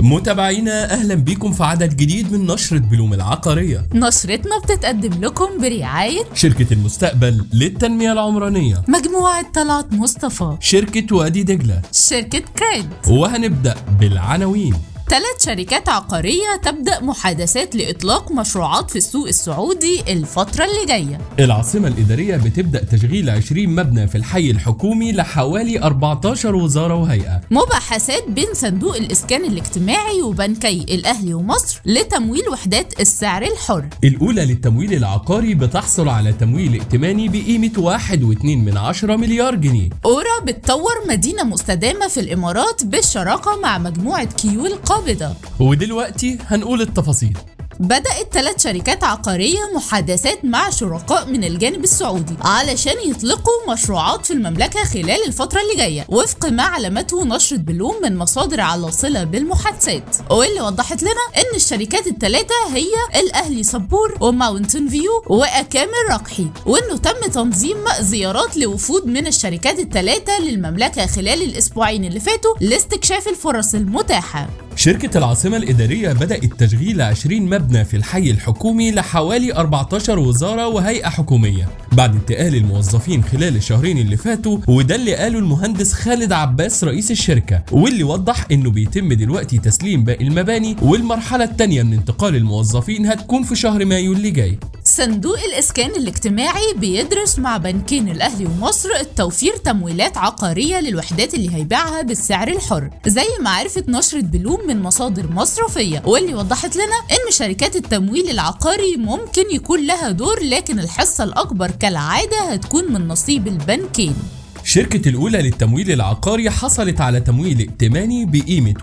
متابعينا أهلا بيكم في عدد جديد من نشرة بلوم العقارية. نشرتنا بتتقدم لكم برعاية شركة المستقبل للتنمية العمرانية. مجموعة طلعت مصطفى. شركة وادي دجلة. شركة كريد. وهنبدأ بالعناوين. ثلاث شركات عقارية تبدأ محادثات لإطلاق مشروعات في السوق السعودي الفترة اللي جاية. العاصمة الإدارية بتبدأ تشغيل 20 مبنى في الحي الحكومي لحوالي 14 وزارة وهيئة. مباحثات بين صندوق الإسكان الاجتماعي وبنكي الأهلي ومصر لتمويل وحدات السعر الحر. الأولى للتمويل العقاري بتحصل على تمويل ائتماني بقيمة 1.2 من عشرة مليار جنيه. أورا بتطور مدينة مستدامة في الإمارات بالشراكة مع مجموعة كيو القابضة ودلوقتي هنقول التفاصيل. بدأت ثلاث شركات عقارية محادثات مع شركاء من الجانب السعودي علشان يطلقوا مشروعات في المملكة خلال الفترة اللي جاية وفق ما علمته نشرة بلوم من مصادر على صلة بالمحادثات. واللي وضحت لنا إن الشركات الثلاثة هي الأهلي صبور وماونتن فيو وأكام الراجحي وإنه تم تنظيم زيارات لوفود من الشركات الثلاثة للمملكة خلال الأسبوعين اللي فاتوا لاستكشاف الفرص المتاحة. شركة العاصمة الإدارية بدأت تشغيل 20 مبنى في الحي الحكومي لحوالي 14 وزارة وهيئة حكومية. بعد انتقال الموظفين خلال الشهرين اللي فاتوا وده اللي قاله المهندس خالد عباس رئيس الشركة واللي وضح إنه بيتم دلوقتي تسليم باقي المباني والمرحلة التانية من انتقال الموظفين هتكون في شهر مايو اللي جاي. صندوق الإسكان الاجتماعي بيدرس مع بنكين الأهلي ومصر توفير تمويلات عقارية للوحدات اللي هيبيعها بالسعر الحر. زي ما عرفت نشرة بلوم من مصادر مصرفية واللي وضحت لنا إن شركات التمويل العقاري ممكن يكون لها دور لكن الحصة الأكبر كالعادة هتكون من نصيب البنكين. شركة الأولى للتمويل العقاري حصلت على تمويل ائتماني بقيمة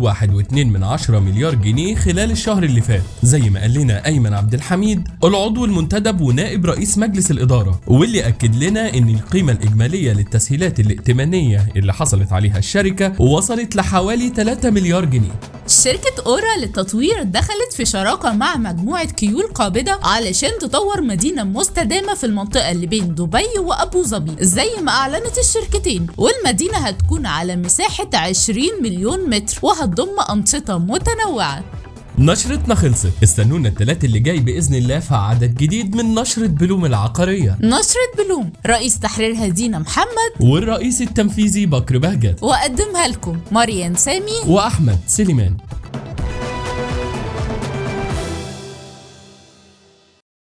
1.2 من عشرة مليار جنيه خلال الشهر اللي فات. زي ما قال لنا أيمن عبد الحميد العضو المنتدب ونائب رئيس مجلس الإدارة واللي أكد لنا إن القيمة الإجمالية للتسهيلات الائتمانية اللي حصلت عليها الشركة وصلت لحوالي 3 مليار جنيه. شركة أورا للتطوير دخلت في شراكة مع مجموعة كيو القابضة علشان تطور مدينة مستدامة في المنطقة اللي بين دبي وأبو ظبي زي ما أعلنت الشركتين. والمدينة هتكون على مساحة 20 مليون متر وهتضم أنشطة متنوعة. نشرتنا خلصت استنونا التلات اللي جاي بإذن الله في عدد جديد من نشرة بلوم العقارية. نشرة بلوم. رئيس تحريرها دينا محمد. والرئيس التنفيذي بكر بهجت. وأقدمها لكم مريم سامي. وأحمد سليمان.